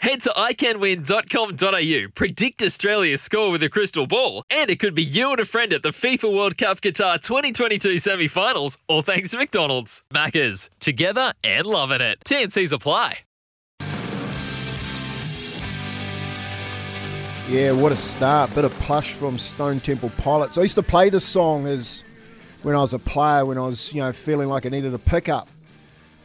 Head to iCanWin.com.au, predict Australia's score with a crystal ball, and it could be you and a friend at the FIFA World Cup Qatar 2022 semi finals, all thanks to McDonald's. Maccas, together and loving it. TNC's apply. Yeah, what a start. Bit of plush from Stone Temple Pilots. I used to play this song as when I was a player, when I was, you know, feeling like I needed a pickup.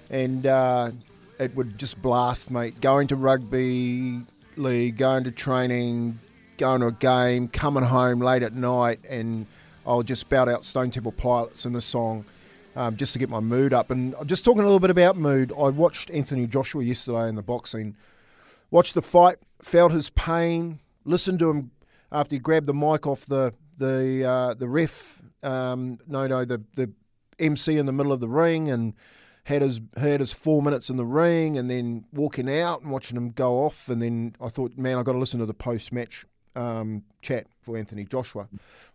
And uh, it would just blast, mate. Going to rugby league, going to training, going to a game, coming home late at night, and I'll just spout out Stone Temple Pilots in the song um, just to get my mood up. And just talking a little bit about mood, I watched Anthony Joshua yesterday in the boxing. Watched the fight, felt his pain, listened to him after he grabbed the mic off the the uh, the ref. Um, no, no, the the MC in the middle of the ring, and had his had his four minutes in the ring, and then walking out and watching him go off. And then I thought, man, I got to listen to the post match um, chat for Anthony Joshua.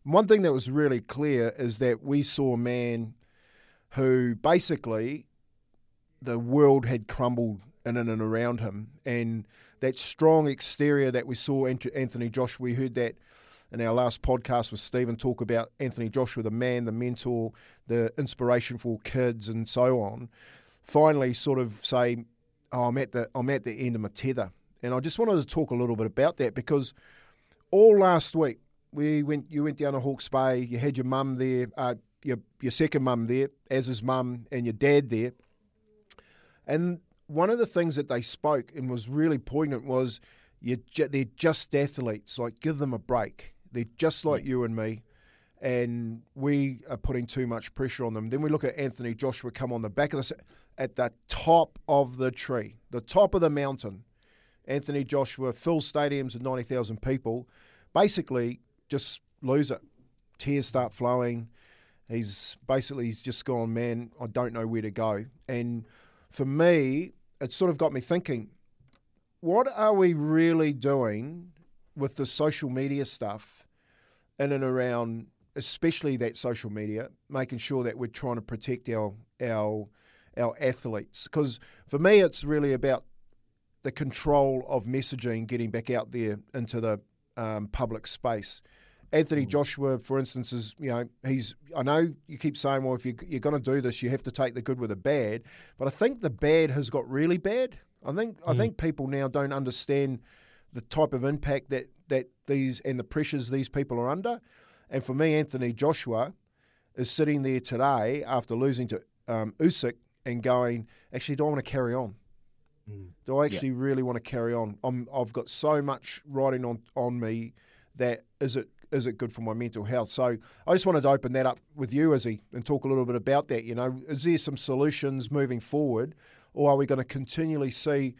One thing that was really clear is that we saw a man who basically the world had crumbled in and around him, and that strong exterior that we saw Anthony Joshua. We heard that in our last podcast with Stephen talk about Anthony Joshua, the man, the mentor, the inspiration for kids, and so on. Finally, sort of say, oh, I'm at the I'm at the end of my tether, and I just wanted to talk a little bit about that because all last week we went you went down to Hawke's Bay. You had your mum there, uh, your your second mum there, as his mum, and your dad there, and one of the things that they spoke and was really poignant was you, they're just athletes. Like, give them a break. They're just like you and me, and we are putting too much pressure on them. Then we look at Anthony Joshua come on the back of the at the top of the tree, the top of the mountain. Anthony Joshua fills stadiums of ninety thousand people. Basically, just lose it. Tears start flowing. He's basically he's just gone, man. I don't know where to go. And for me, it sort of got me thinking what are we really doing with the social media stuff in and around, especially that social media, making sure that we're trying to protect our our our athletes? Because for me, it's really about the control of messaging getting back out there into the um, public space. Anthony mm. Joshua, for instance, is you know he's. I know you keep saying, well, if you, you're going to do this, you have to take the good with the bad. But I think the bad has got really bad. I think mm. I think people now don't understand the type of impact that that these and the pressures these people are under. And for me, Anthony Joshua is sitting there today after losing to um, Usyk and going, actually, do I want to carry on? Mm. Do I actually yeah. really want to carry on? I'm, I've got so much riding on on me that is it is it good for my mental health? So I just wanted to open that up with you, Izzy, and talk a little bit about that. You know, is there some solutions moving forward, or are we going to continually see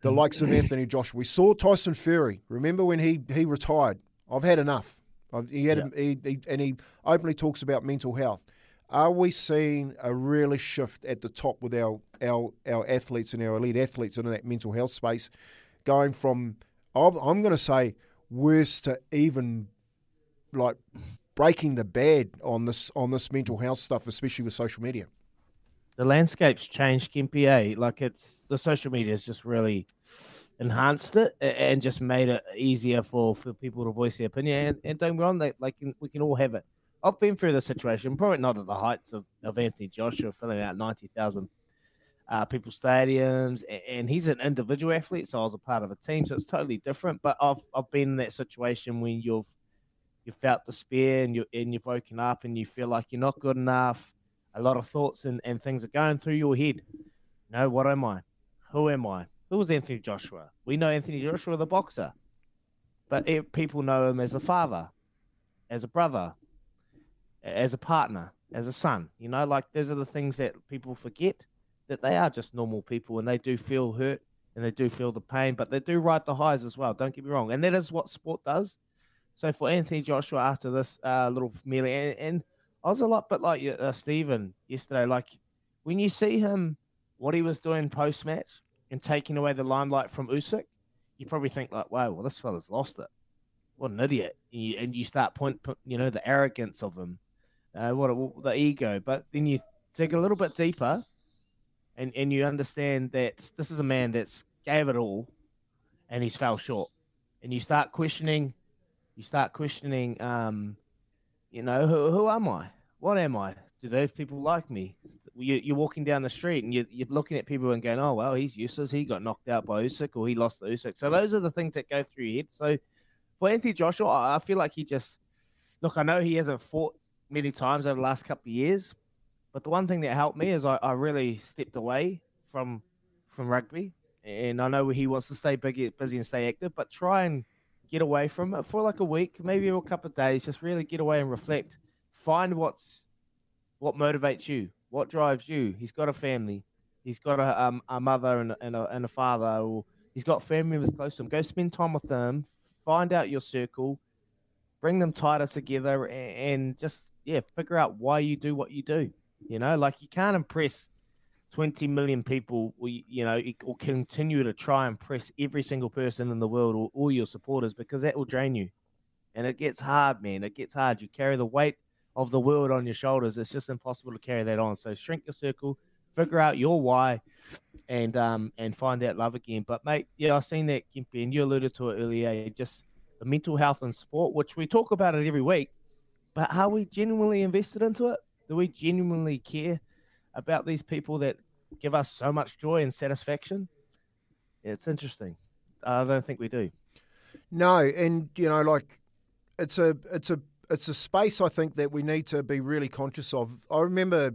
the mm. likes of Anthony Joshua? We saw Tyson Fury. Remember when he he retired? I've had enough. I've, he had yeah. he, he, and he openly talks about mental health. Are we seeing a really shift at the top with our our our athletes and our elite athletes in that mental health space, going from I'm, I'm going to say worse to even like breaking the bed on this on this mental health stuff, especially with social media. The landscape's changed, Kimpy. Eh? Like it's the social media has just really enhanced it and just made it easier for, for people to voice their opinion. And, and don't get wrong, that like we can all have it. I've been through the situation, probably not at the heights of, of Anthony Joshua filling out ninety thousand uh, people stadiums, and, and, he's an individual athlete, so I was a part of a team, so it's totally different. But I've I've been in that situation when you've you felt despair and you and you've woken up and you feel like you're not good enough. A lot of thoughts and, and things are going through your head. You know, what am I? Who am I? Who's Anthony Joshua? We know Anthony Joshua, the boxer, but people know him as a father, as a brother, as a partner, as a son. You know, like those are the things that people forget that they are just normal people and they do feel hurt and they do feel the pain, but they do ride the highs as well. Don't get me wrong, and that is what sport does. So for Anthony Joshua after this uh, little melee, and, and, I was a lot bit like uh, Stephen yesterday. Like when you see him what he was doing post match and taking away the limelight from Usyk, you probably think like, wow, well this fella's lost it. What an idiot! And you, and you start point, you know, the arrogance of him, uh, what a, the ego. But then you dig a little bit deeper, and and you understand that this is a man that's gave it all, and he's fell short. And you start questioning, you start questioning, um, you know, who, who am I? What am I? Do those people like me? You, are walking down the street and you're, you're, looking at people and going, oh, well, he's useless. He got knocked out by Usyk or he lost the Usyk. So those are the things that go through your head. So for Anthony Joshua, I feel like he just, look, I know he hasn't fought many times over the last couple of years, but the one thing that helped me is I, I really stepped away from from rugby. And I know he wants to stay busy, busy and stay active, but try and get away from it for like a week, maybe a couple of days. Just really get away and reflect. Find what's what motivates you, what drives you. He's got a family. He's got a, um, a mother and, and, a, and a father, or he's got family members close to him. Go spend time with them. Find out your circle. Bring them tighter together, and, and just yeah, figure out why you do what you do. You know, like you can't impress 20 million people, you know, or continue to try and press every single person in the world or all your supporters because that will drain you. And it gets hard, man. It gets hard. You carry the weight of the world on your shoulders. It's just impossible to carry that on. So shrink your circle, figure out your why, and um and find that love again. But mate, yeah, I've seen that, Kimpy, and you alluded to it earlier. Just the mental health and sport, which we talk about it every week, but are we genuinely invested into it? Do we genuinely care about these people that give us so much joy and satisfaction. It's interesting. I don't think we do. No, and you know, like it's a it's a it's a space I think that we need to be really conscious of. I remember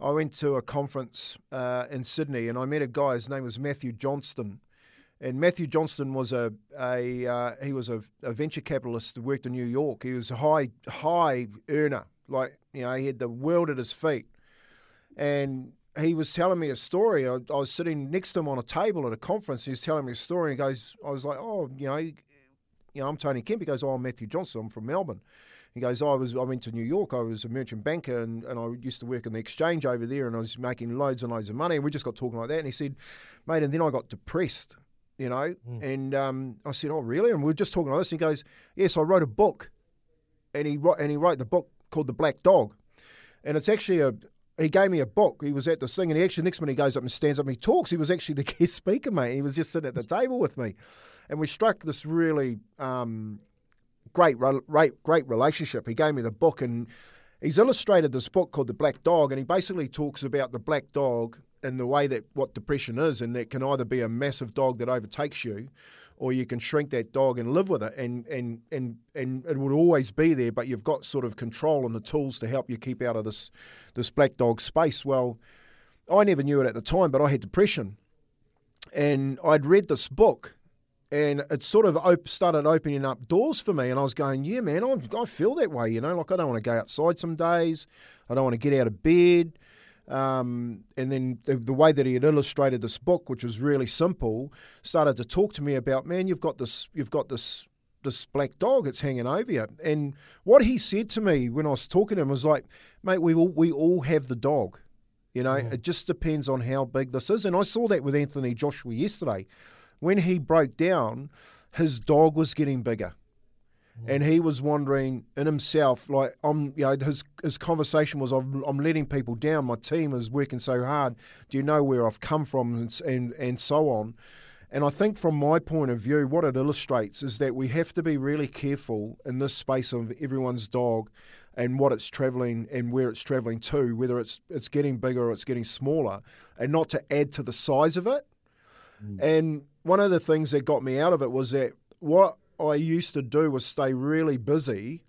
I went to a conference uh, in Sydney and I met a guy. His name was Matthew Johnstone, and Matthew Johnstone was a a uh, he was a, a, venture capitalist that worked in New York. He was a high high earner, like you know he had the world at his feet, and he was telling me a story. I, I, was sitting next to him on a table at a conference. He was telling me a story. And he goes, I was like, oh, you know, you know, I'm Tony Kemp. He goes, oh, I'm Matthew Johnson. I'm from Melbourne. He goes, oh, I was, I went to New York. I was a merchant banker, and, and I used to work in the exchange over there, and I was making loads and loads of money. And we just got talking like that. And he said, mate, and then I got depressed, you know. Mm. And um, I said, oh, really? And we were just talking like this. And he goes, yes, I wrote a book, and he wrote, and he wrote the book called The Black Dog, and it's actually a he gave me a book. He was at the thing, and he actually next minute he goes up and stands up and he talks. He was actually the guest speaker, mate. He was just sitting at the table with me, and we struck this really um, great, great, great relationship. He gave me the book, and he's illustrated this book called The Black Dog, and he basically talks about the black dog and the way that what depression is, and that can either be a massive dog that overtakes you, or you can shrink that dog and live with it and and and and it would always be there but you've got sort of control and the tools to help you keep out of this this black dog space well I never knew it at the time but I had depression and I'd read this book and it sort of op- started opening up doors for me and I was going yeah man I, I feel that way you know like I don't want to go outside some days I don't want to get out of bed um, and then the, the, way that he had illustrated this book, which was really simple, started to talk to me about, man, you've got this, you've got this, this black dog that's hanging over you. And what he said to me when I was talking to him was like, mate, we all, we all have the dog. You know, mm. it just depends on how big this is. And I saw that with Anthony Joshua yesterday. When he broke down, his dog was getting bigger hmm. and he was wondering in himself, like I'm, you know, his his conversation was, I'm, I'm letting people down. My team is working so hard. Do you know where I've come from, and and, and so on. And I think from my point of view, what it illustrates is that we have to be really careful in this space of everyone's dog and what it's traveling and where it's traveling to, whether it's it's getting bigger or it's getting smaller, and not to add to the size of it. Mm. And one of the things that got me out of it was that what I used to do was stay really busy,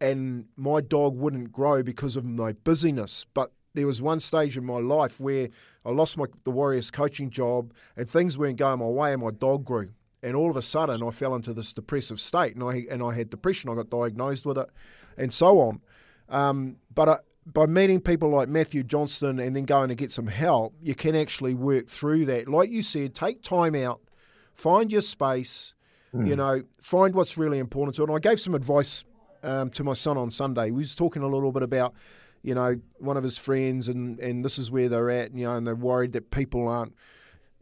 and my dog wouldn't grow because of my busyness. But there was one stage in my life where I lost my the Warriors coaching job, and things weren't going my way, and my dog grew. And all of a sudden, I fell into this depressive state, and I and I had depression. I got diagnosed with it, and so on. Um, but I, by meeting people like Matthew Johnstone and then going to get some help, you can actually work through that. Like you said, take time out, find your space, Mm. You know, find what's really important to it. And I gave some advice um, to my son on Sunday. We was talking a little bit about, you know, one of his friends, and, and this is where they're at, you know, and they're worried that people aren't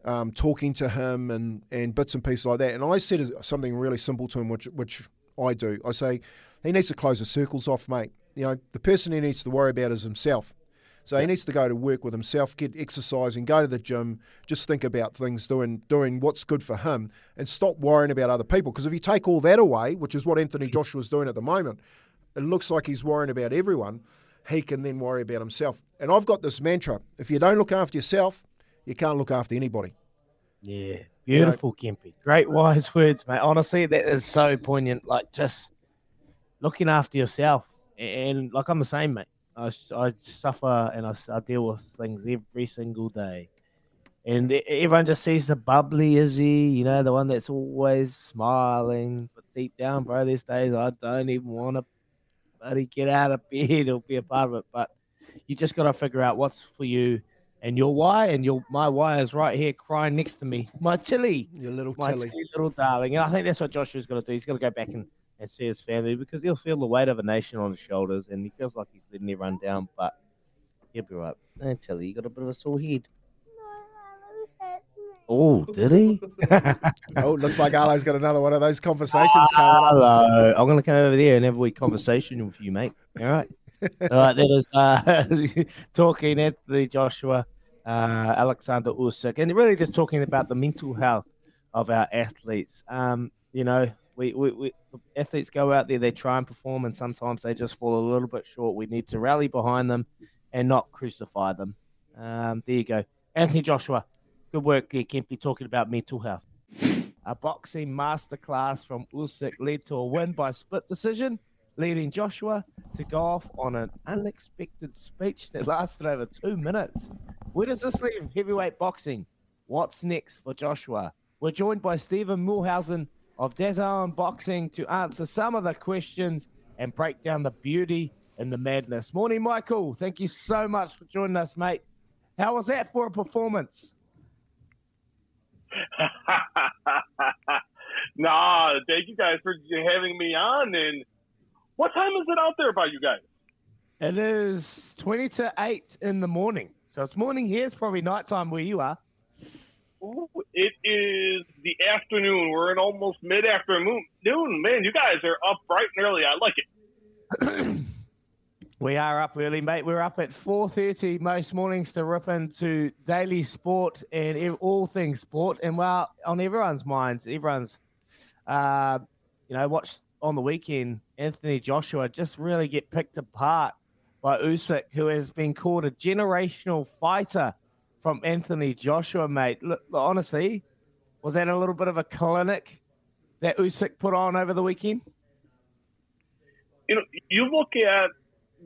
um, talking to him and, and bits and pieces like that. And I said something really simple to him, which which I do. I say he needs to close the circles off, mate. You know, the person he needs to worry about is himself. So he needs to go to work with himself, get exercising, go to the gym, just think about things, doing doing what's good for him, and stop worrying about other people. Because if you take all that away, which is what Anthony Joshua is doing at the moment, it looks like he's worrying about everyone. He can then worry about himself. And I've got this mantra: if you don't look after yourself, you can't look after anybody. Yeah, beautiful, you know, Kempy. Great wise words, mate. Honestly, that is so poignant. Like just looking after yourself, and like I'm the same, mate. I, I suffer and I, I deal with things every single day. And everyone just sees the bubbly Izzy, you know, the one that's always smiling. But deep down, bro, these days I don't even want to buddy get out of bed or be a part of it. But you just got to figure out what's for you and your why. And your my why is right here crying next to me. My Tilly. Your little my Tilly. little darling. And I think that's what Joshua's got to do. He's got to go back and and see his family because he'll feel the weight of a nation on his shoulders and he feels like he's letting everyone down, but he'll be right. I tell you, you got a bit of a sore head. Oh, did he? oh, looks like Arlo's got another one of those conversations coming Hello. I'm going to come over there and have a wee conversation with you, mate. All right. All right, that is uh, talking Anthony Joshua, uh, Alexander Usyk, and really just talking about the mental health of our athletes. Um, you know, we, we, we athletes go out there, they try and perform, and sometimes they just fall a little bit short. We need to rally behind them and not crucify them. Um, there you go, Anthony Joshua. Good work there, Kempy, talking about mental health. A boxing masterclass from Usyk led to a win by split decision, leading Joshua to go off on an unexpected speech that lasted over two minutes. Where does this leave heavyweight boxing? What's next for Joshua? We're joined by Stephen Mulhausen of DAZN Boxing to answer some of the questions and break down the beauty and the madness. Morning, Michael. Thank you so much for joining us, mate. How was that for a performance? nah, thank you guys for having me on. And what time is it out there by you guys? It is 20 to 8 in the morning. So it's morning here. It's probably nighttime where you are. It is the afternoon. We're in almost mid afternoon. Noon, man, you guys are up bright and early. I like it. we are up early, mate. We're up at four thirty most mornings to rip into daily sport and all things sport. And well, on everyone's minds, everyone's, uh, you know, watched on the weekend. Anthony Joshua just really get picked apart by Usyk, who has been called a generational fighter from Anthony Joshua, mate. Look, honestly, was that a little bit of a clinic that Usyk put on over the weekend? You know, you look at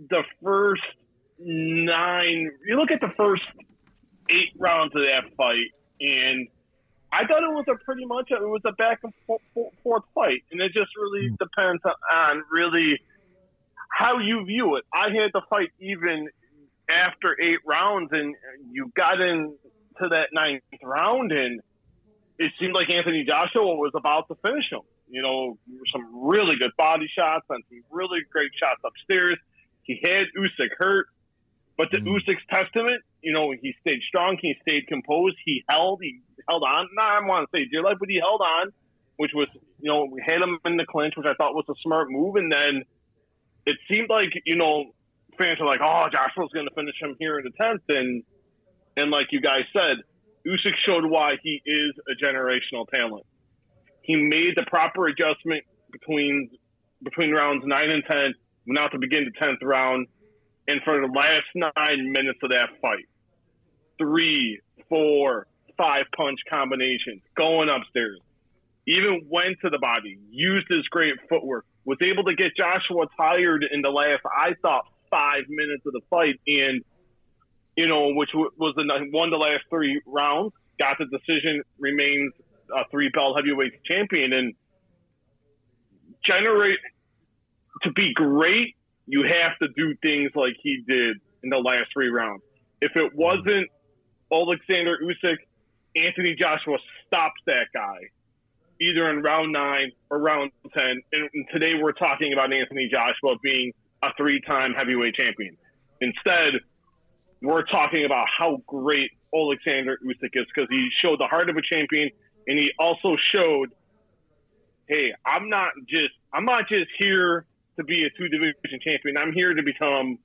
the first nine, you look at the first eight rounds of that fight, and I thought it was a pretty much it was a back and forth fight, and it just really mm. depends on really how you view it. I had the fight even after eight rounds, and you got into that ninth round, and it seemed like Anthony Joshua was about to finish him. You know, some really good body shots and some really great shots upstairs. He had Usyk hurt, but to mm. Usyk's testament, you know, he stayed strong. He stayed composed. He held. He held on. Not I want to say dear life, but he held on, which was, you know, we had him in the clinch, which I thought was a smart move. And then it seemed like, you know, fans are like, "Oh, Joshua's going to finish him here in the tenth, and and like you guys said, Usyk showed why he is a generational talent. He made the proper adjustment between between rounds nine and ten, went out to begin the tenth round, and for the last nine minutes of that fight, three, four, five punch combinations, going upstairs, even went to the body, used his great footwork, was able to get Joshua tired in the last, I thought, five minutes of the fight, and you know, which was the one the last three rounds, got the decision, remains a three belt heavyweight champion, and generate to be great. You have to do things like he did in the last three rounds. If it wasn't Alexander Usyk, Anthony Joshua stops that guy either in round nine or round 10. And today we're talking about Anthony Joshua being a three time heavyweight champion. Instead, we're talking about how great Alexander Usyk is because he showed the heart of a champion, and he also showed, hey, I'm not just I'm not just here to be a two division champion. I'm here to become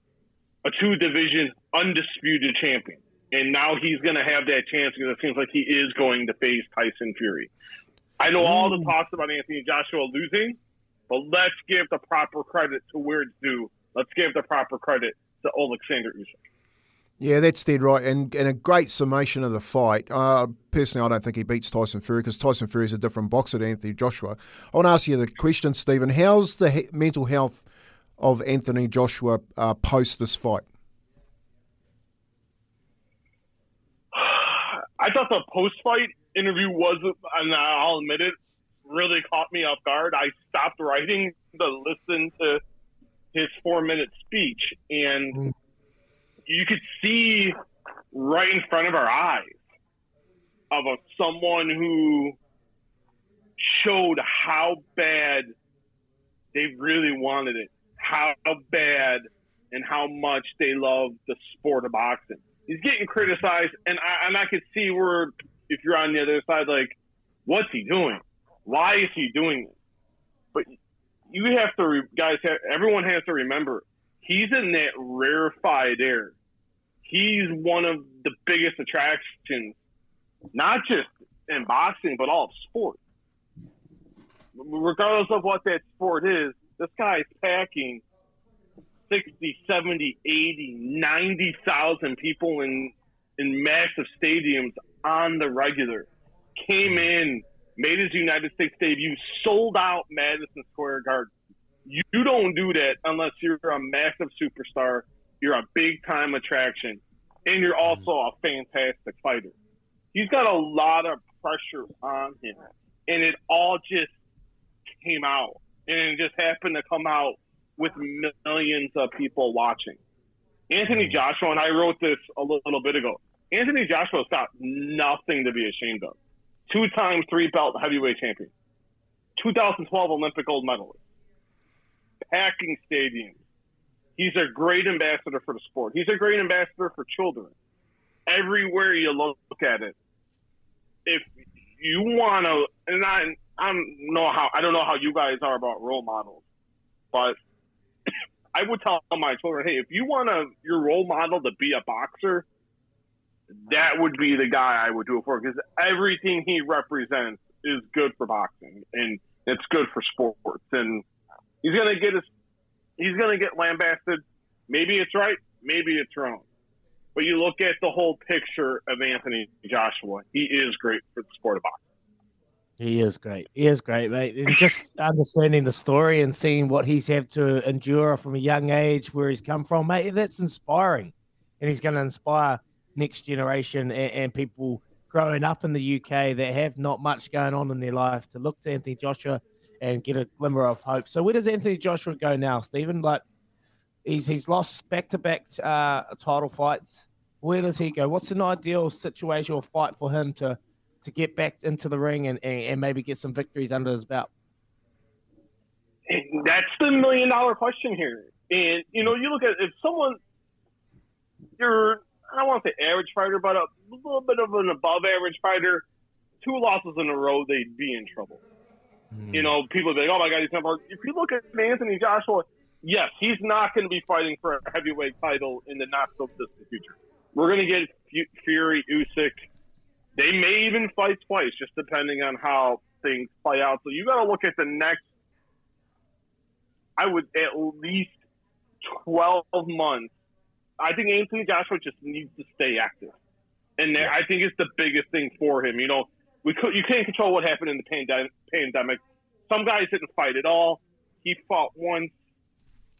a two division undisputed champion. And now he's going to have that chance because it seems like he is going to face Tyson Fury. I know all the talks about Anthony Joshua losing, but let's give the proper credit to where it's due. Let's give the proper credit to Alexander Usyk. Yeah, that's dead right, and and a great summation of the fight. Uh, personally, I don't think he beats Tyson Fury because Tyson Fury is a different boxer to Anthony Joshua. I want to ask you the question, Stephen. How's the he- mental health of Anthony Joshua uh, post this fight? I thought the post-fight interview was, and I'll admit it, really caught me off guard. I stopped writing to listen to his four-minute speech, and mm. you could see right in front of our eyes of a, someone who showed how bad they really wanted it, how bad and how much they love the sport of boxing he's getting criticized, and I, and I could see where if you're on the other side, like, what's he doing? Why is he doing this? But you have to, guys. Have, everyone has to remember he's in that rarefied air. He's one of the biggest attractions, not just in boxing, but all of sport. Regardless of what that sport is, this guy's packing 60, 70, 80, 90,000 people in in massive stadiums on the regular. Came in, made his United States debut, sold out Madison Square Garden. You don't do that unless you're a massive superstar, you're a big time attraction, and you're also a fantastic fighter. He's got a lot of pressure on him, and it all just came out, and it just happened to come out with millions of people watching. Anthony. Joshua, and I wrote this a little bit ago. Anthony Joshua's got nothing to be ashamed of. Two time three belt heavyweight champion, 2012 Olympic gold medalist, packing stadiums. He's a great ambassador for the sport. He's a great ambassador for children. Everywhere you look at it, if you want to, and I, I don't know how I don't know how you guys are about role models, but I would tell my children, hey, if you want to your role model to be a boxer, that would be the guy I would do it for because everything he represents is good for boxing and it's good for sports. And he's gonna get his, he's gonna get lambasted. Maybe it's right, maybe it's wrong. But you look at the whole picture of Anthony Joshua, he is great for the sport of boxing. He is great. He is great, mate. And just understanding the story and seeing what he's had to endure from a young age, where he's come from, mate, that's inspiring. And he's going to inspire next generation and, and, people growing up in the UK that have not much going on in their life to look to Anthony Joshua and get a glimmer of hope. So where does Anthony Joshua go now, Stephen? Like he's he's lost back to back title fights. Where does he go? What's an ideal situation or fight for him to to get back into the ring and, and, and maybe get some victories under his belt? That's the million dollar question here. And, you know, you look at if someone, you're, I don't want to say average fighter, but a little bit of an above average fighter, two losses in a row, they'd be in trouble. Mm. You know, people be like, oh my God, he's never. If you look at Anthony Joshua, yes, he's not going to be fighting for a heavyweight title in the not so distant future. We're going to get Fury, Usyk, they may even fight twice, just depending on how things play out. So you got to look at the next. I would at least twelve months. I think Anthony Joshua just needs to stay active, and I think it's the biggest thing for him. You know, we could, you can't control what happened in the pandemic. Some guys didn't fight at all. He fought once.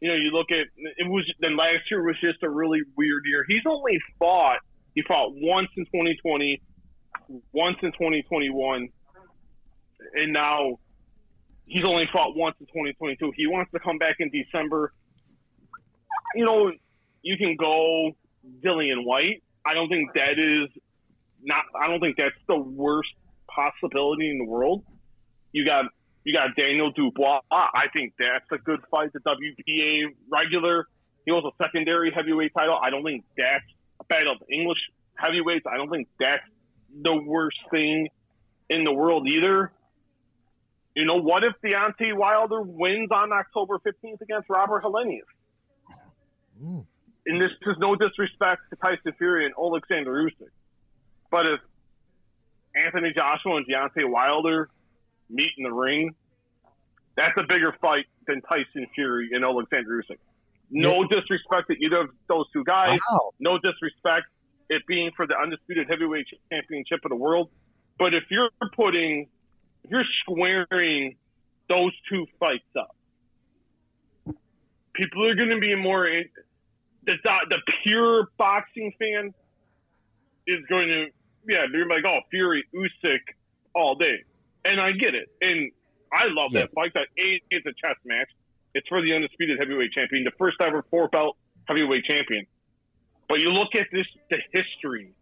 You know, you look at it was then last year was just a really weird year. He's only fought. He fought once in 2020 once in 2021, and now he's only fought once in 2022. He wants to come back in December. You know, you can go Dillian Whyte. I don't think that is not. I don't think that's the worst possibility in the world. You got you got Daniel Dubois. I think that's a good fight. The WBA regular. He holds a secondary heavyweight title. I don't think that's a battle of English heavyweights. I don't think that's the worst thing in the world either. You know, what if Deontay Wilder wins on October 15th against Robert Helenius? Mm. And this is no disrespect to Tyson Fury and Alexander Usyk, but if Anthony Joshua and Deontay Wilder meet in the ring, that's a bigger fight than Tyson Fury and Alexander Usyk. No yeah. disrespect to either of those two guys. Wow. No disrespect it being for the undisputed heavyweight championship of the world. But if you're putting, if you're squaring those two fights up, people are going to be more the the pure boxing fan is going to yeah they're like oh Fury Usyk all day, and I get it, and I love yeah. that fight. That a it's a chess match. It's for the undisputed heavyweight champion, the first ever four belt heavyweight champion. But you look at this the history,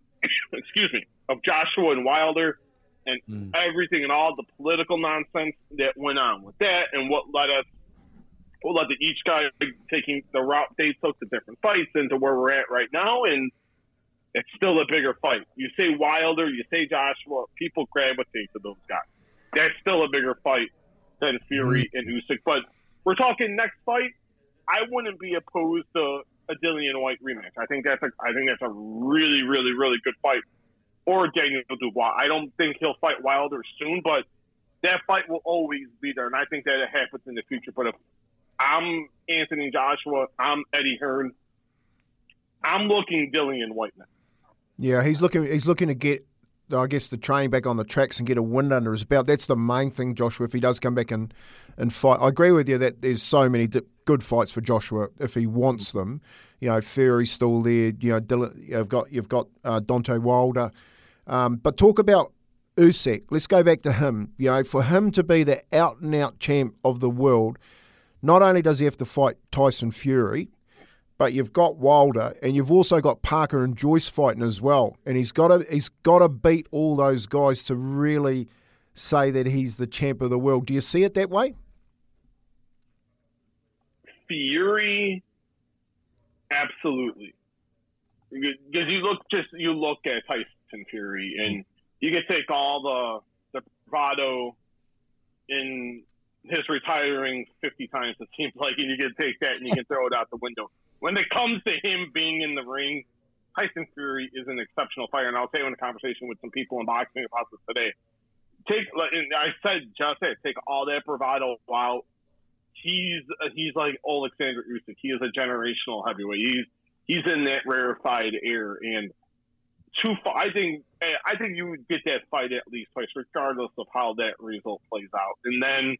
excuse me, of Joshua and Wilder, and mm. everything and all the political nonsense that went on with that, and what led us we'll let the, each guy taking the route they took to different fights into where we're at right now, and it's still a bigger fight. You say Wilder, you say Joshua, people gravitate to those guys. That's still a bigger fight than Fury mm-hmm. and Usyk. But we're talking next fight. I wouldn't be opposed to a Dillian Whyte rematch. I think that's a I think that's a really really really good fight. Or Daniel Dubois. I don't think he'll fight Wilder soon, but that fight will always be there, and I think that it happens in the future. But if I'm Anthony Joshua. I'm Eddie Hearn. I'm looking Dillian Whyte now. Yeah, he's looking. He's looking to get, I guess, the train back on the tracks and get a win under his belt. That's the main thing, Joshua. If he does come back and and fight, I agree with you that there's so many good fights for Joshua if he wants them. You know, Fury's still there. You know, Dylan, you've got you've got uh, Deontay Wilder. Um, but talk about Usyk. Let's go back to him. You know, for him to be the out and out champ of the world not only does he have to fight Tyson Fury, but you've got Wilder and you've also got Parker and Joyce fighting as well. And he's got to he's got to beat all those guys to really say that he's the champ of the world. Do you see it that way? Fury, absolutely. Because you look just you look at Tyson Fury and you can take all the the bravado in his retiring 50 times, it seems like, and you can take that and you can throw it out the window. When it comes to him being in the ring, Tyson Fury is an exceptional fighter, and I'll say in a conversation with some people in boxing about this today. Take, and I said just said, take all that bravado out. He's he's like Alexander Usyk. He is a generational heavyweight. He's he's in that rarefied air, and two. I think I think you would get that fight at least twice, regardless of how that result plays out. And then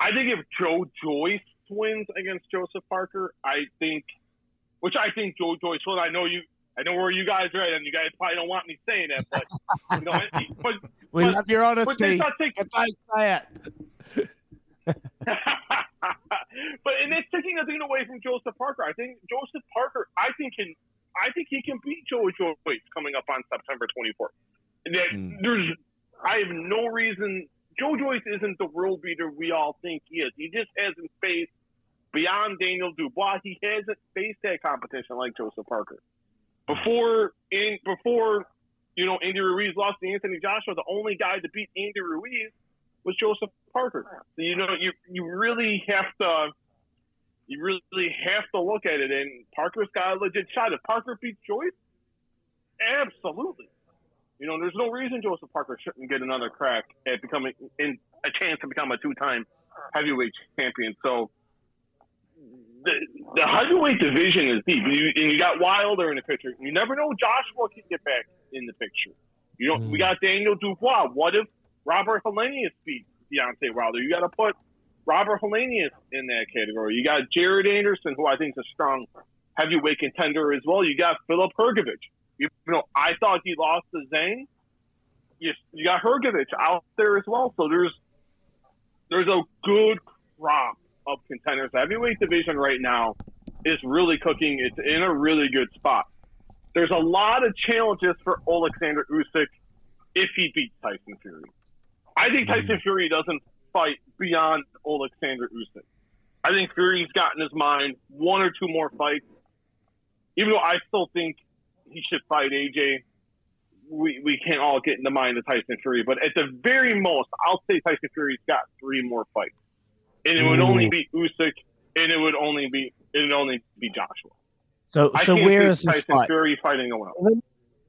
I think if Joe Joyce wins against Joseph Parker, I think, which I think Joe Joyce will. I know you. I know where you guys are at, and you guys probably don't want me saying that, but you know, but, we but, love your honesty. But taking, I say it. but and it's taking a thing away from Joseph Parker. I think Joseph Parker, I think can, I think he can beat Joe Joyce coming up on September 24th. That mm. there's, I have no reason Joe Joyce isn't the world beater we all think he is. He just hasn't faced beyond Daniel Dubois. He hasn't faced that competition like Joseph Parker. Before in before you know Andy Ruiz lost to Anthony Joshua, the only guy to beat Andy Ruiz was Joseph Parker. So you know you you really have to you really have to look at it. And Parker's got a legit shot. If Parker beats Joyce, absolutely. You know, there's no reason Joseph Parker shouldn't get another crack at becoming in a chance to become a two-time heavyweight champion. So the, the heavyweight division is deep, you, and you got Wilder in the picture. You never know Joshua can get back in the picture. You know, mm. we got Daniel Dubois. What if Robert Helenius beats Deontay Wilder? You got to put Robert Helenius in that category. You got Jared Anderson, who I think is a strong heavyweight contender as well. You got Filip Hrgovic you know, I thought he lost to Zhang. You, you got Hrgovic out there as well. So there's there's a good crop of contenders. The heavyweight division right now is really cooking. It's in a really good spot. There's a lot of challenges for Alexander Usyk if he beats Tyson Fury. I think mm-hmm. Tyson Fury doesn't fight beyond Alexander Usyk. I think Fury's got in his mind one or two more fights. Even though I still think he should fight AJ, we, we can't all get in the mind of Tyson Fury. But at the very most, I'll say Tyson Fury's got three more fights, and it would only be Usyk, and it would only be it would only be Joshua. So, I so where is Tyson fight? Fury fighting anyone else.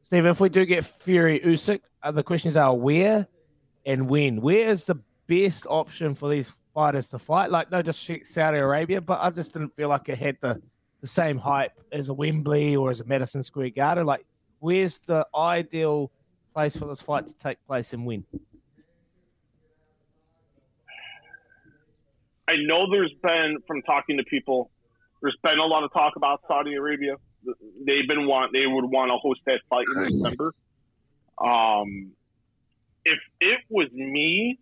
Steve, if we do get Fury Usyk, uh, the questions are where and when. Where is the best option for these fighters to fight? Like, no just Saudi Arabia, but I just didn't feel like it had the, the same hype as a Wembley or as a Madison Square Garden. Like, where's the ideal place for this fight to take place and when? I know there's been from talking to people, there's been a lot of talk about Saudi Arabia. They've been want they would want to host that fight in December. Um, if it was me,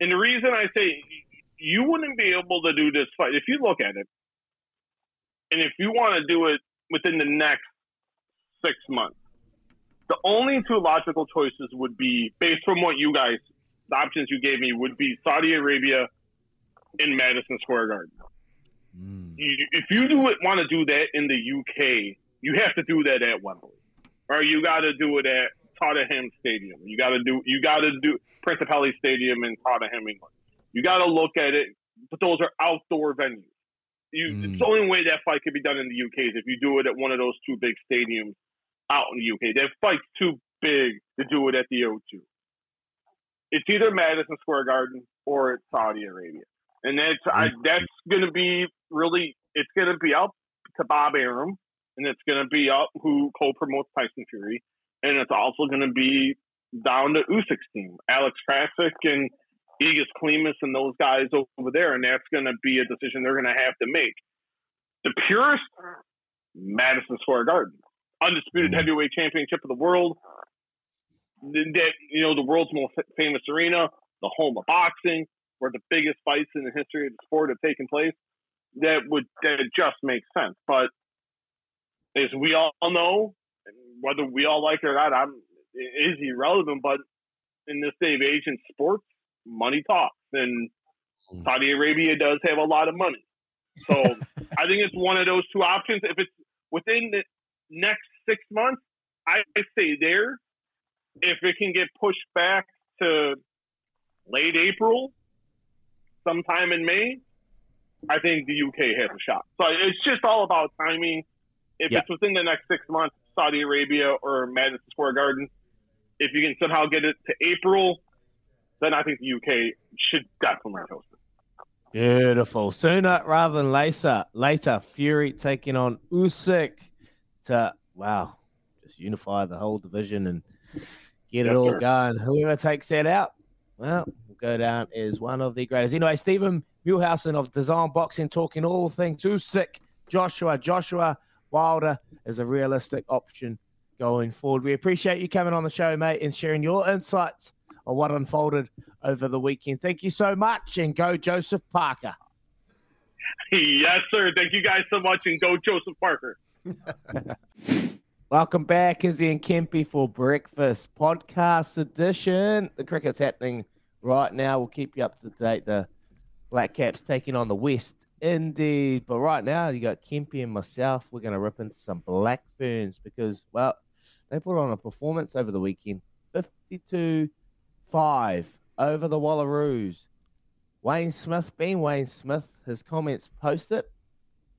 and the reason I say you wouldn't be able to do this fight if you look at it, and if you want to do it within the next six months, the only two logical choices would be based from what you guys, the options you gave me would be Saudi Arabia in Madison Square Garden. Mm. You, if you do it, want to do that in the UK, you have to do that at Wembley, or you got to do it at Tottenham Stadium. You got to do you got to do Principality Stadium in Tottenham, England. You got to look at it, but those are outdoor venues. You, It's the mm. only way that fight could be done in the UK is if you do it at one of those two big stadiums out in the UK. That fight's too big to do it at the O2. It's either Madison Square Garden or it's Saudi Arabia, and that's I, mm. that's going to be really it's going to be up to Bob Arum, and it's going to be up who co-promotes Tyson Fury, and it's also going to be down to Usyk's team, Alex Krassyuk and Egis Klimas and those guys over there, and that's going to be a decision they're going to have to make. The purest, Madison Square Garden, undisputed mm-hmm. heavyweight championship of the world. That you know, the world's most famous arena, the home of boxing, where the biggest fights in the history of the sport have taken place. That would that just makes sense, but as we all know, whether we all like it or not, I'm it is irrelevant. But in this day of age in sports, money talks, and hmm. Saudi Arabia does have a lot of money. So I think it's one of those two options. If it's within the next six months, I say there. If it can get pushed back to late April, sometime in May, I think the UK has a shot. So it's just all about timing. If Yeah. it's within the next six months, Saudi Arabia or Madison Square Garden, if you can somehow get it to April, then I think the UK should definitely host it. Beautiful. Sooner rather than later. Later, Fury taking on Usyk to wow, just unify the whole division and get it all sir. going. Whoever takes that out, well, will go down as one of the greatest. Anyway, Stephen Muhlhausen of DAZN Boxing talking all things Usyk, Joshua, Joshua Wilder is a realistic option going forward. We appreciate you coming on the show, mate, and sharing your insights on what unfolded over the weekend. Thank you so much, and go Joseph Parker. yes, sir. Thank you guys so much, and go Joseph Parker. Welcome back, Izzy and Kempy, for breakfast podcast edition. The cricket's happening right now. We'll keep you up to date. The Black Caps taking on the West Indies. But right now, you got Kempy and myself. We're going to rip into some Black Ferns because, well, they put on a performance over the weekend 52 5 over the Wallaroos. Wayne Smith, being Wayne Smith, his comments post it.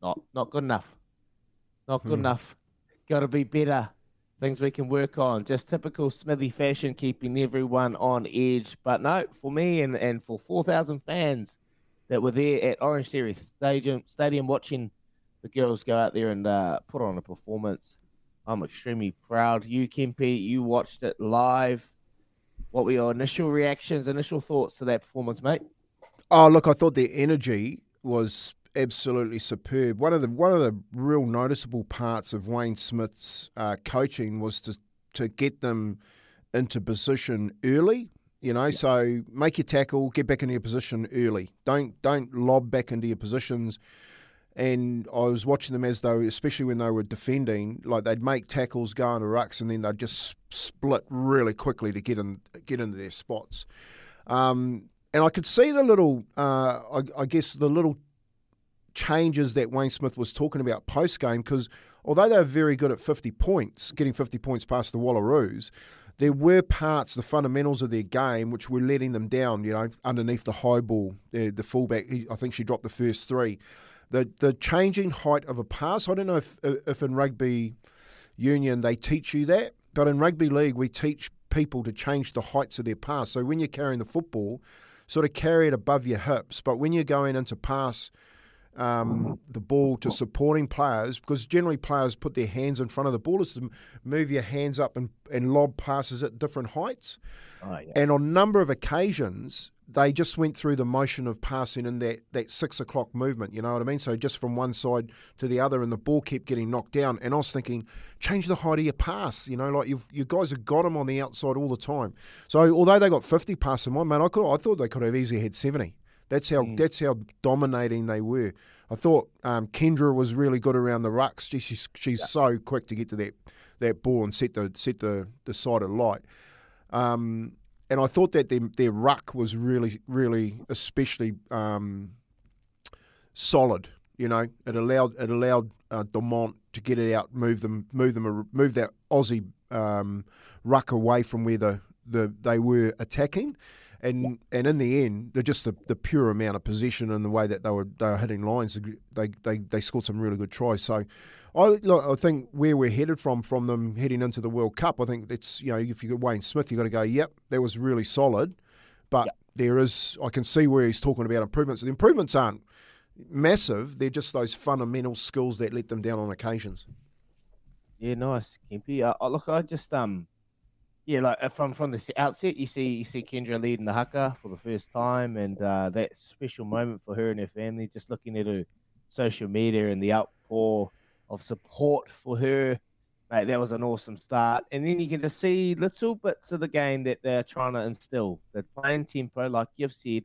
not, not good enough. Not good enough. Got to be better. Things we can work on. Just typical Smithy fashion, keeping everyone on edge. But no, for me and, and for 4,000 fans that were there at Orange Theory Stadium, stadium watching the girls go out there and uh, put on a performance, I'm extremely proud. You, Kempy, you watched it live. What were your initial reactions, initial thoughts to that performance, mate? Oh, look, I thought their energy was absolutely superb. One of the one of the real noticeable parts of Wayne Smith's uh, coaching was to to get them into position early. You know, so make your tackle, get back into your position early. Don't don't lob back into your positions. And I was watching them as though, especially when they were defending, like they'd make tackles, go into rucks, and then they'd just split really quickly to get in get into their spots. Um, and I could see the little, uh, I, I guess the little changes that Wayne Smith was talking about post game because although they were very good at 50 points, getting 50 points past the Wallaroos, there were parts, the fundamentals of their game, which were letting them down. You know, underneath the high ball, the, the fullback. I think she dropped the first three. The the changing height of a pass. I don't know if if in rugby union they teach you that, but in rugby league we teach people to change the heights of their pass. So when you're carrying the football, sort of carry it above your hips. But when you're going into pass um, the ball to supporting players, because generally players put their hands in front of the ball, to move your hands up and, and lob passes at different heights. Oh, yeah. And on a number of occasions, they just went through the motion of passing in that, that six o'clock movement, you know what I mean? So just from one side to the other, and the ball kept getting knocked down. And I was thinking, change the height of your pass, you know, like you've, you guys have got them on the outside all the time. So although they got 50 passing one, man, I, could, I thought they could have easily had 70. That's how Mm. that's how dominating they were. I thought um, Kendra was really good around the rucks. She- She's she's so quick to get to that that ball and set the set the the side of light. Um, and I thought that their their ruck was really really especially um, solid. You know, it allowed it allowed uh, Demant to get it out, move them, move them, move that Aussie um, ruck away from where the, the they were attacking, and and in the end, they're just the, the pure amount of possession and the way that they were they were hitting lines. They they, they scored some really good tries. So, I look, I think where we're headed from from them heading into the World Cup, I think that's you know if you got Wayne Smith, you have got to go, yep, that was really solid, but there is I can see where he's talking about improvements. The improvements aren't massive; they're just those fundamental skills that let them down on occasions. Yeah, nice, Kempy. Uh, uh, look, I just um, yeah, like uh, from from the outset, you see you see Kendra leading the haka for the first time, and uh, that special moment for her and her family. Just looking at her social media and the outpour of support for her, mate, that was an awesome start. And then you can just see little bits of the game that they're trying to instill. They're playing tempo, like you've said.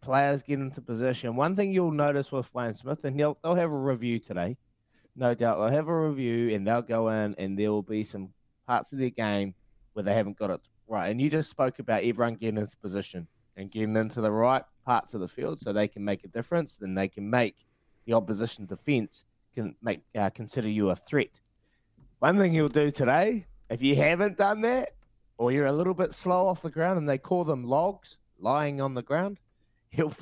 Players get into position. One thing you'll notice with Wayne Smith, and he'll, they'll have a review today no doubt they'll have a review and they'll go in and there will be some parts of their game where they haven't got it right. And you just spoke about everyone getting into position and getting into the right parts of the field so they can make a difference. Then they can make the opposition defense can make uh, consider you a threat. One thing he'll do today, if you haven't done that, or you're a little bit slow off the ground, and they call them logs lying on the ground, he'll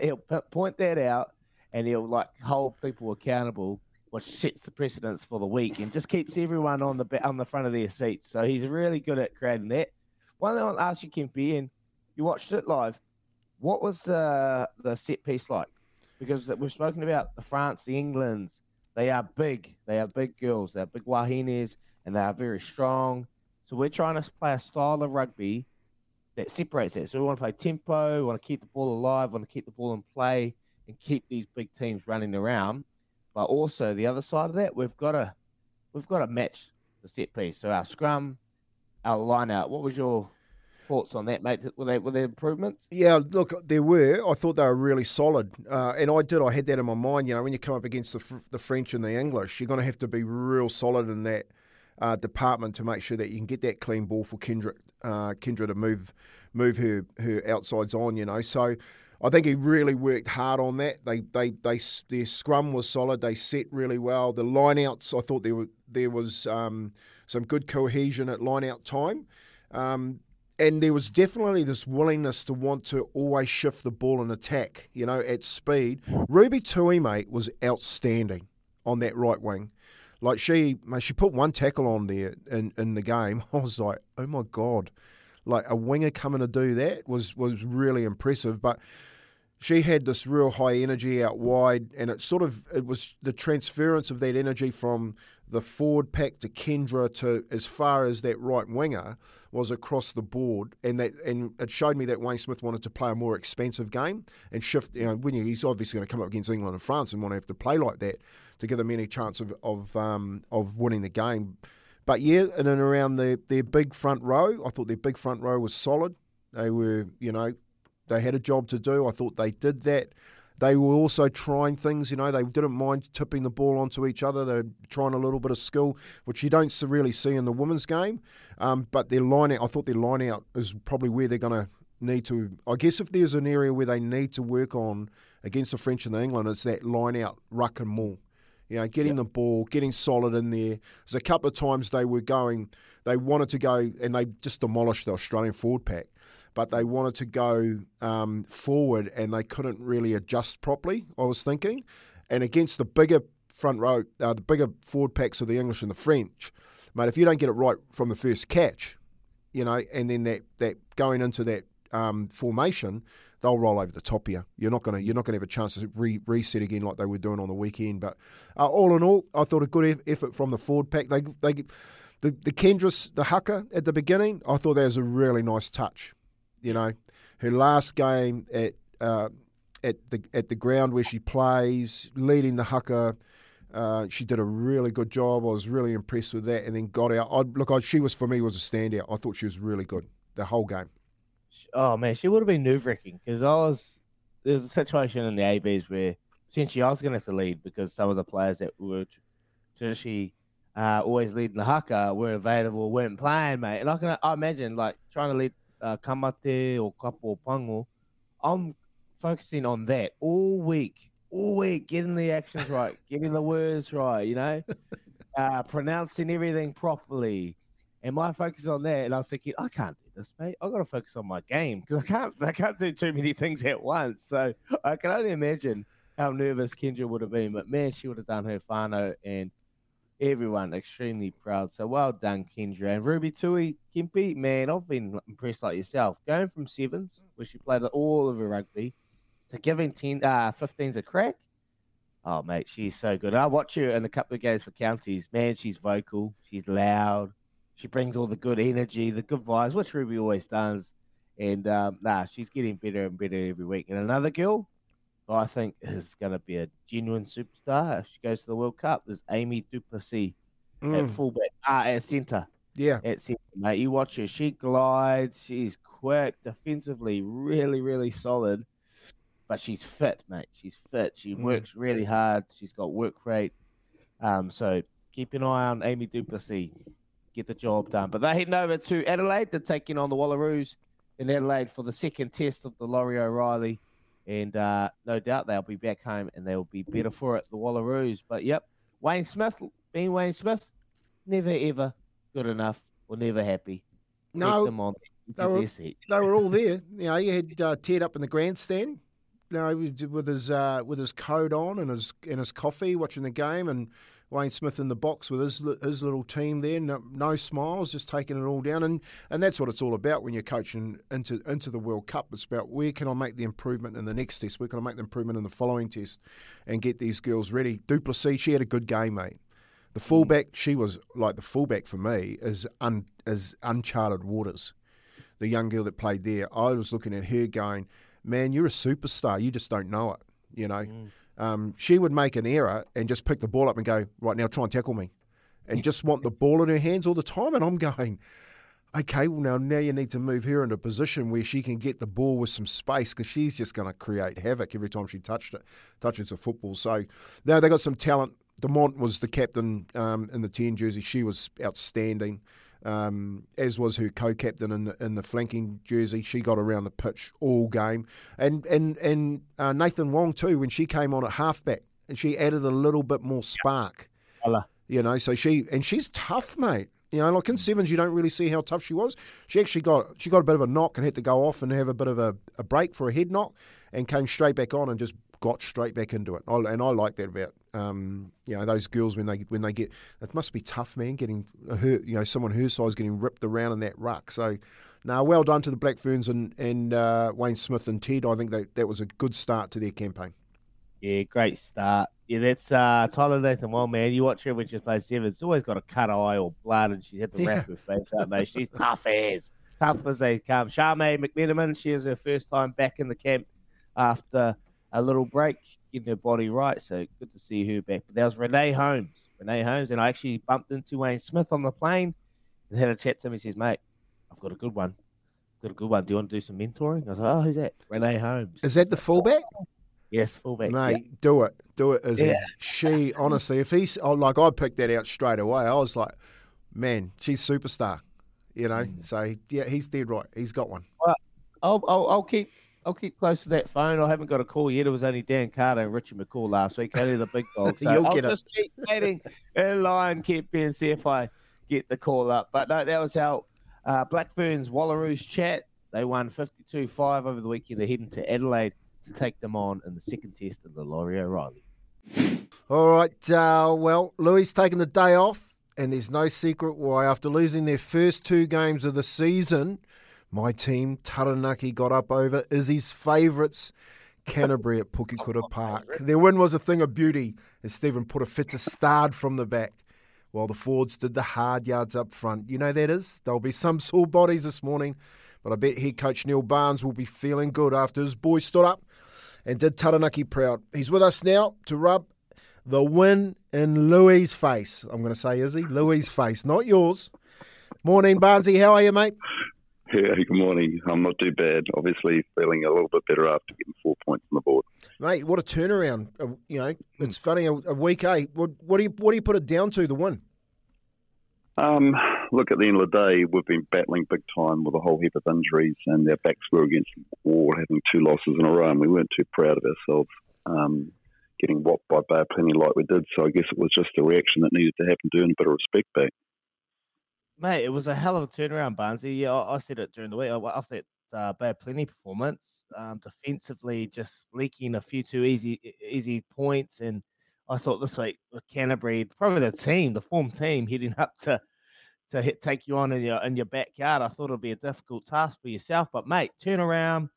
he'll point that out, and he'll like hold people accountable, which sets the precedence for the week, and just keeps everyone on the on the front of their seats. So he's really good at creating that. One thing I'll ask you, Kempy, and you watched it live. What was the the set piece like? Because we've spoken about the France, the Englands. They are big. They are big girls. They are big wahines, and they are very strong. So we're trying to play a style of rugby that separates that. So we want to play tempo. We want to keep the ball alive. We want to keep the ball in play and keep these big teams running around. But also the other side of that, we've got to we've got to match the set piece. So our scrum, our line out. What was your thoughts on that, mate? Were were there improvements? Yeah, look, there were. I thought they were really solid, uh, and I did. I had that in my mind. You know, when you come up against the the French and the English, you're going to have to be real solid in that uh, department to make sure that you can get that clean ball for Kendra, uh, Kendra to move move her her outsides on. You know, so. I think he really worked hard on that. They, they, they, their scrum was solid. They set really well. The lineouts, I thought there were there was um, some good cohesion at lineout time. Um, and there was definitely this willingness to want to always shift the ball and attack, you know, at speed. Ruby Tui, mate, was outstanding on that right wing. Like she, she put one tackle on there in, in the game. I was like, oh my god, like a winger coming to do that was was really impressive. But she had this real high energy out wide, and it sort of it was the transference of that energy from the forward pack to Kendra to as far as that right winger was across the board, and that and it showed me that Wayne Smith wanted to play a more expansive game and shift. You know, when he's obviously going to come up against England and France and want to have to play like that to give them any chance of of um, of winning the game. But yeah, in and around their their big front row, I thought their big front row was solid. They were, you know, they had a job to do. I thought they did that. They were also trying things, you know, they didn't mind tipping the ball onto each other. They're trying a little bit of skill, which you don't really see in the women's game. Um, but their line out, I thought their line out is probably where they're going to need to. I guess if there's an area where they need to work on against the French and the England, it's that line out ruck and maul. You know, getting the ball, getting solid in there. There's a couple of times they were going, they wanted to go, and they just demolished the Australian forward pack, but they wanted to go um, forward and they couldn't really adjust properly, I was thinking. And against the bigger front row, uh, the bigger forward packs of the English and the French, mate, if you don't get it right from the first catch, you know, and then that, that going into that um, formation, they'll roll over the top you. You're not gonna you're not gonna have a chance to re- reset again like they were doing on the weekend. But uh, all in all, I thought a good effort from the Ford pack. They they the the Kendris the haka at the beginning, I thought that was a really nice touch. You know, her last game at uh, at the at the ground where she plays, leading the haka. Uh, she did a really good job. I was really impressed with that, and then got out. I, look, I, she was for me was a standout. I thought she was really good the whole game oh man, she would have been nerve wracking because I was there's a situation in the ABs where essentially I was going to have to lead because some of the players that were traditionally uh, always leading the haka weren't available, weren't playing, mate. And I can I imagine like trying to lead uh, Kamate or Kapa o Pango. I'm focusing on that all week, all week, getting the actions right, getting the words right, you know, uh, pronouncing everything properly. And my focus on that, and I was thinking, I can't do this, mate. I've got to focus on my game because I can't I can't do too many things at once. So I can only imagine how nervous Kendra would have been. But man, she would have done her whānau and everyone extremely proud. So well done, Kendra. And Ruby Tui, Kempy, man, I've been impressed like yourself. Going from sevens, where she played all of her rugby, to giving 10, uh, 15s a crack. Oh, mate, she's so good. I watch her in a couple of games for counties. Man, she's vocal. She's loud. She brings all the good energy, the good vibes, which Ruby always does. And um, nah, she's getting better and better every week. And another girl, I think is going to be a genuine superstar if she goes to the World Cup is Amy du Plessis mm. at fullback, ah, at centre. Yeah, at centre, mate. You watch her; she glides. She's quick, defensively, really, really solid. But she's fit, mate. She's fit. She mm. works really hard. She's got work rate. Um, so keep an eye on Amy du Plessis get the job done. But they're heading over to Adelaide. They're taking on the Wallaroos in Adelaide for the second test of the Laurie O'Reilly. And uh, no doubt they'll be back home and they'll be better for it, the Wallaroos. But yep, Wayne Smith, being Wayne Smith, never ever good enough or never happy. No, they were, they were all there. You know, you had uh, Ted up in the grandstand. You know, with his uh, with his coat on and his and his coffee, watching the game, and Wayne Smith in the box with his his little team there. No, no, smiles, just taking it all down, and and that's what it's all about when you're coaching into into the World Cup. It's about where can I make the improvement in the next test, where can I make the improvement in the following test, and get these girls ready. du Plessis, she had a good game, mate. The fullback, she was like the fullback for me is un, is uncharted waters. The young girl that played there, I was looking at her going, man, you're a superstar. You just don't know it, you know. Mm um, she would make an error and just pick the ball up and go, right now, try and tackle me. And just want the ball in her hands all the time. And I'm going, okay, well, now, now you need to move her into a position where she can get the ball with some space because she's just going to create havoc every time she touched it, touches the football. So now they got some talent. Demant was the captain um, in the 10 jersey. She was outstanding um, as was her co-captain in the in the flanking jersey. She got around the pitch all game, and and and uh, Nathan Wong too when she came on at halfback, and she added a little bit more spark. You know, so she and she's tough, mate. You know, like in sevens, you don't really see how tough she was. She actually got she got a bit of a knock and had to go off and have a bit of a, a break for a head knock, and came straight back on and just got straight back into it. and I like that about um, you know those girls when they when they get it must be tough, man, getting her you know someone her size getting ripped around in that ruck. So. Now, well done to the Black Ferns and, and uh, Wayne Smith and Ted. I think that, that was a good start to their campaign. Yeah, great start. Yeah, that's uh, Tyla Nathan-Wong, man. You watch her when she plays seven. It's always got a cut eye or blood, and she's had to wrap her face up, mate. She's tough as tough as they come. Charmaine McMenamin, she is her first time back in the camp after a little break, getting her body right. So good to see her back. But there was Renee Holmes. Renee Holmes, and I actually bumped into Wayne Smith on the plane and had a chat to him. He says, mate, I've got a good one. Got a good one. Do you want to do some mentoring? I was like, oh, who's that? Renee Holmes. Is that the fullback? Yes, fullback. Mate, yeah. do it. Do it. Yeah. she, honestly, if he's, oh, like, I picked that out straight away. I was like, man, she's superstar, you know? Mm. So, yeah, he's dead right. He's got one. Well, I'll, I'll, I'll keep I'll keep close to that phone. I haven't got a call yet. It was only Dan Carter and Richie McCaw last week. Only the big dogs. So You'll I'll get it. just keep waiting in line, keep being see if I get the call up. But no, that was our uh, Black Ferns Wallaroos chat. They won 52-5 over the weekend. They're heading to Adelaide to take them on in the second test of the Laurie O'Reilly. All right. Uh, well, Louis taking the day off, and there's no secret why. After losing their first two games of the season, my team, Taranaki, got up over Izzy's favourites, Canterbury at Pukekura Park. Their win was a thing of beauty as Stephen put a fit to start from the back, while the Fords did the hard yards up front. You know that is? There'll be some sore bodies this morning, but I bet head coach Neil Barnes will be feeling good after his boys stood up and did Taranaki proud. He's with us now to rub the win in Louis' face. I'm going to say, is he? Louis' face, not yours. Morning, Barnesy. How are you, mate? Yeah, good morning. I'm not too bad. Obviously, feeling a little bit better after getting four points on the board. Mate, what a turnaround. Uh, you know, it's funny, a, week eight. What, what, do you, what do you put it down to, the win? Um, look, at the end of the day, we've been battling big time with a whole heap of injuries, and our backs were against the wall, having two losses in a row, and we weren't too proud of ourselves um, getting whopped by Bay Plenty like we did. So I guess it was just a reaction that needed to happen to earn a bit of respect back. Mate, it was a hell of a turnaround, Barnesy. Yeah, I, I said it during the week. I, I thought uh, bad plenty performance. Um, defensively, just leaking a few too easy easy points, and I thought this week with Canterbury, probably the team, the form team, heading up to to hit, take you on in your in your backyard. I thought it'd be a difficult task for yourself, but mate, turn around,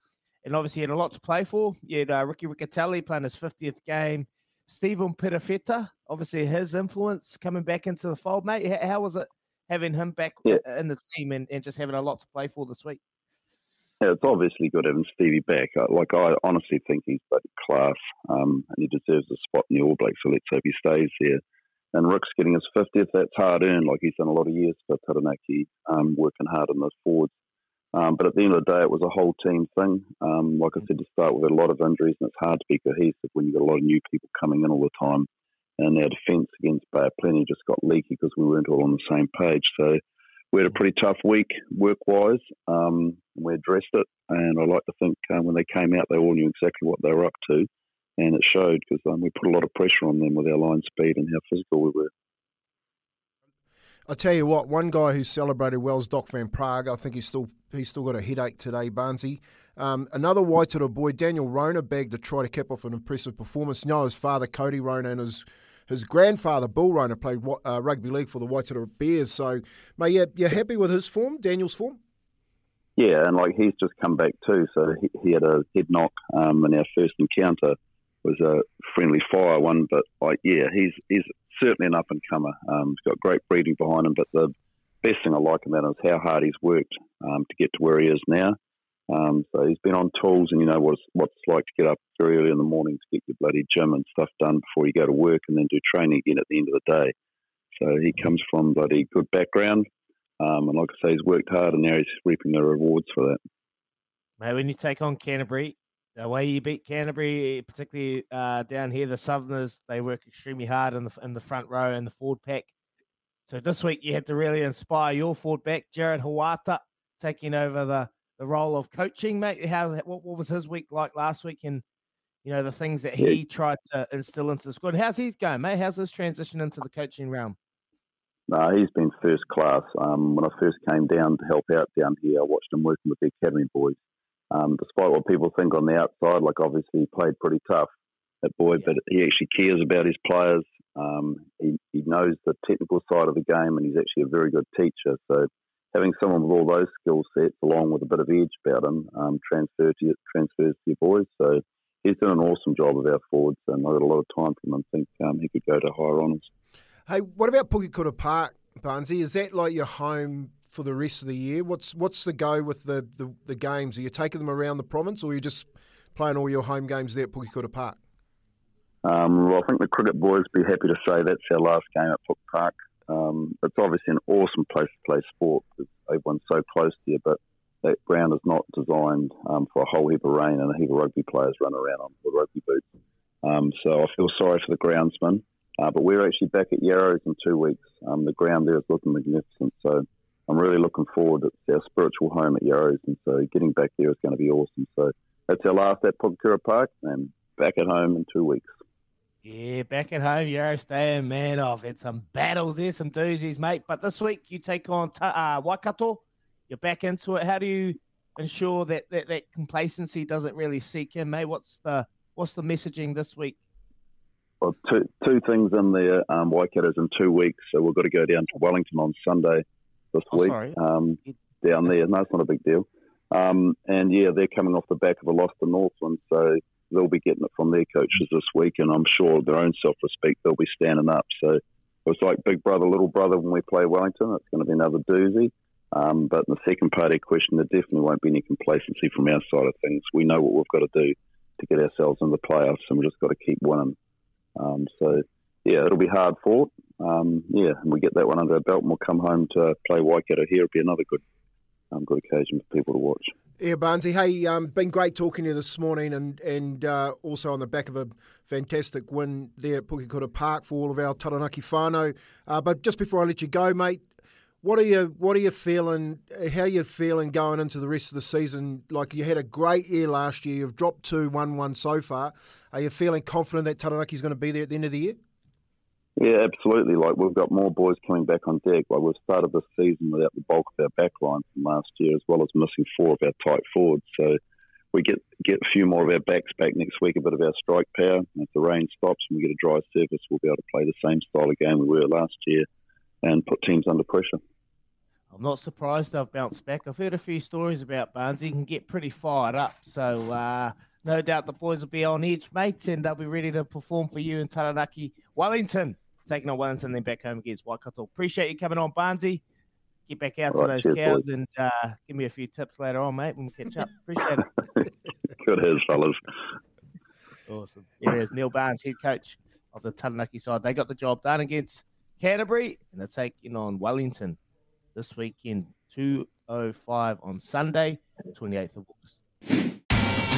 and obviously had a lot to play for. You had uh, Ricky Riccitelli playing his fiftieth game. Stephen Perofeta, obviously his influence coming back into the fold, mate. How was it having him back Yeah. in the team and, and just having a lot to play for this week? Yeah, it's obviously good having Stevie back. Like I honestly think he's bloody class, um, and he deserves a spot in the All Blacks. So let's hope he stays there. And Rick's getting his fiftieth. That's hard earned. Like he's done a lot of years for Taranaki, um, working hard in those forwards. Um, but at the end of the day, it was a whole team thing. Um, like I said to start, we've a lot of injuries, and it's hard to be cohesive when you've got a lot of new people coming in all the time. And our defence against Bay of Plenty just got leaky because we weren't all on the same page. So we had a pretty tough week work wise. Um, we addressed it, and I like to think um, when they came out, they all knew exactly what they were up to, and it showed because um, we put a lot of pressure on them with our line speed and how physical we were. I tell you what, one guy who celebrated well is Doc Van Prague. I think he's still he's still got a headache today, Barnesy. Um, another Waitara boy, Daniel Rona, begged to try to cap off an impressive performance. You know, his father, Cody Rona, and his his grandfather, Bill Rona, played uh, rugby league for the Waitara Bears. So, mate, you, you happy with his form, Daniel's form? Yeah, and like he's just come back too. So he, he had a head knock um, in our first encounter. Was a friendly fire one, but like yeah, he's he's certainly an up and comer. Um, he's got great breeding behind him. But the best thing I like about him is how hard he's worked um, to get to where he is now. Um, so he's been on tools, and you know what it's, what it's like to get up very early in the morning to get your bloody gym and stuff done before you go to work, and then do training again at the end of the day. So he comes from bloody good background. Um, and like I say, he's worked hard, and now he's reaping the rewards for that. Mate, when you take on Canterbury, the way you beat Canterbury, particularly uh, down here, the Southerners, they work extremely hard in the in the front row and the forward pack. So this week you had to really inspire your forward back, Jarrad Hoeata, taking over the, the role of coaching, mate. How what, what was his week like last week, and you know the things that he tried to instill into the squad. How's he going, mate? How's his transition into the coaching realm? No, he's been first class. Um, when I first came down to help out down here, I watched him working with the academy boys. Um, despite what people think on the outside, like obviously he played pretty tough, that boy, but he actually cares about his players. Um, he, he knows the technical side of the game, and he's actually a very good teacher. So having someone with all those skill sets, along with a bit of edge about him, um, transfer to transfers to your boys. So he's done an awesome job of our forwards, and I got a lot of time for him. I think um, he could go to higher honours. Hey, what about Pukekura Park, Barnesy? Is that like your home for the rest of the year? What's what's the go with the, the, the games? Are you taking them around the province, or are you just playing all your home games there at Pukekura Park? Um, well, I think the cricket boys be happy to say that's our last game at Foot Park. Um, it's obviously an awesome place to play sport everyone's so close to you, but that ground is not designed um, for a whole heap of rain and a heap of rugby players run around on with rugby boots. Um, so I feel sorry for the groundsman. Uh, but we're actually back at Yarrows in two weeks. Um, the ground there is looking magnificent. So I'm really looking forward. It's our spiritual home at Yarrows, and so getting back there is going to be awesome. So that's our last at Pukekura Park, and back at home in two weeks. Yeah, back at home, Yarrow staying man off. It's some battles there, some doozies, mate. But this week you take on uh, Waikato. You're back into it. How do you ensure that, that that complacency doesn't really seek in, mate? What's the what's the messaging this week? Well, two two things in there. Um, Waikato's in two weeks, so we've got to go down to Wellington on Sunday this Oh, week. Um, down there, no, it's not a big deal. Um, and yeah, they're coming off the back of a loss to Northland, so they'll be getting it from their coaches this week, and I'm sure their own self-respect, they'll be standing up. So it's like big brother, little brother when we play Wellington. It's going to be another doozy. Um, but in the second part of your question, there definitely won't be any complacency from our side of things. We know what we've got to do to get ourselves in the playoffs, and we've just got to keep winning. Um, so, yeah, it'll be hard fought. Um, yeah, and we get that one under our belt, and we'll come home to play Waikato here. It'll be another good, um, good occasion for people to watch. Yeah, Barnesy. Hey, um, been great talking to you this morning, and and uh, also on the back of a fantastic win there at Pukekura Park for all of our Taranaki whānau. Uh, but just before I let you go, mate, what are you what are you feeling? How are you feeling going into the rest of the season? Like you had a great year last year. You've dropped two one one so far. Are you feeling confident that Taranaki's going to be there at the end of the year? Yeah, absolutely. Like we've got more boys coming back on deck. Like we've started this season without the bulk of our back line from last year, as well as missing four of our tight forwards. So we get get a few more of our backs back next week, a bit of our strike power. If the rain stops and we get a dry surface, we'll be able to play the same style of game we were last year and put teams under pressure. I'm not surprised they've bounced back. I've heard a few stories about Barnes. He can get pretty fired up. So uh, no doubt the boys will be on edge, mate, and they'll be ready to perform for you in Taranaki. Wellington, taking on Wellington, then back home against Waikato. Appreciate you coming on, Barnesy. Get back out All to right, those cheers, cows boys. and uh, give me a few tips later on, mate, when we catch up. Appreciate it. Good as fellas. Awesome. Here is Neil Barnes, head coach of the Taranaki side. They got the job done against Canterbury, and they're taking on Wellington this weekend, 2.05 on Sunday, 28th of August.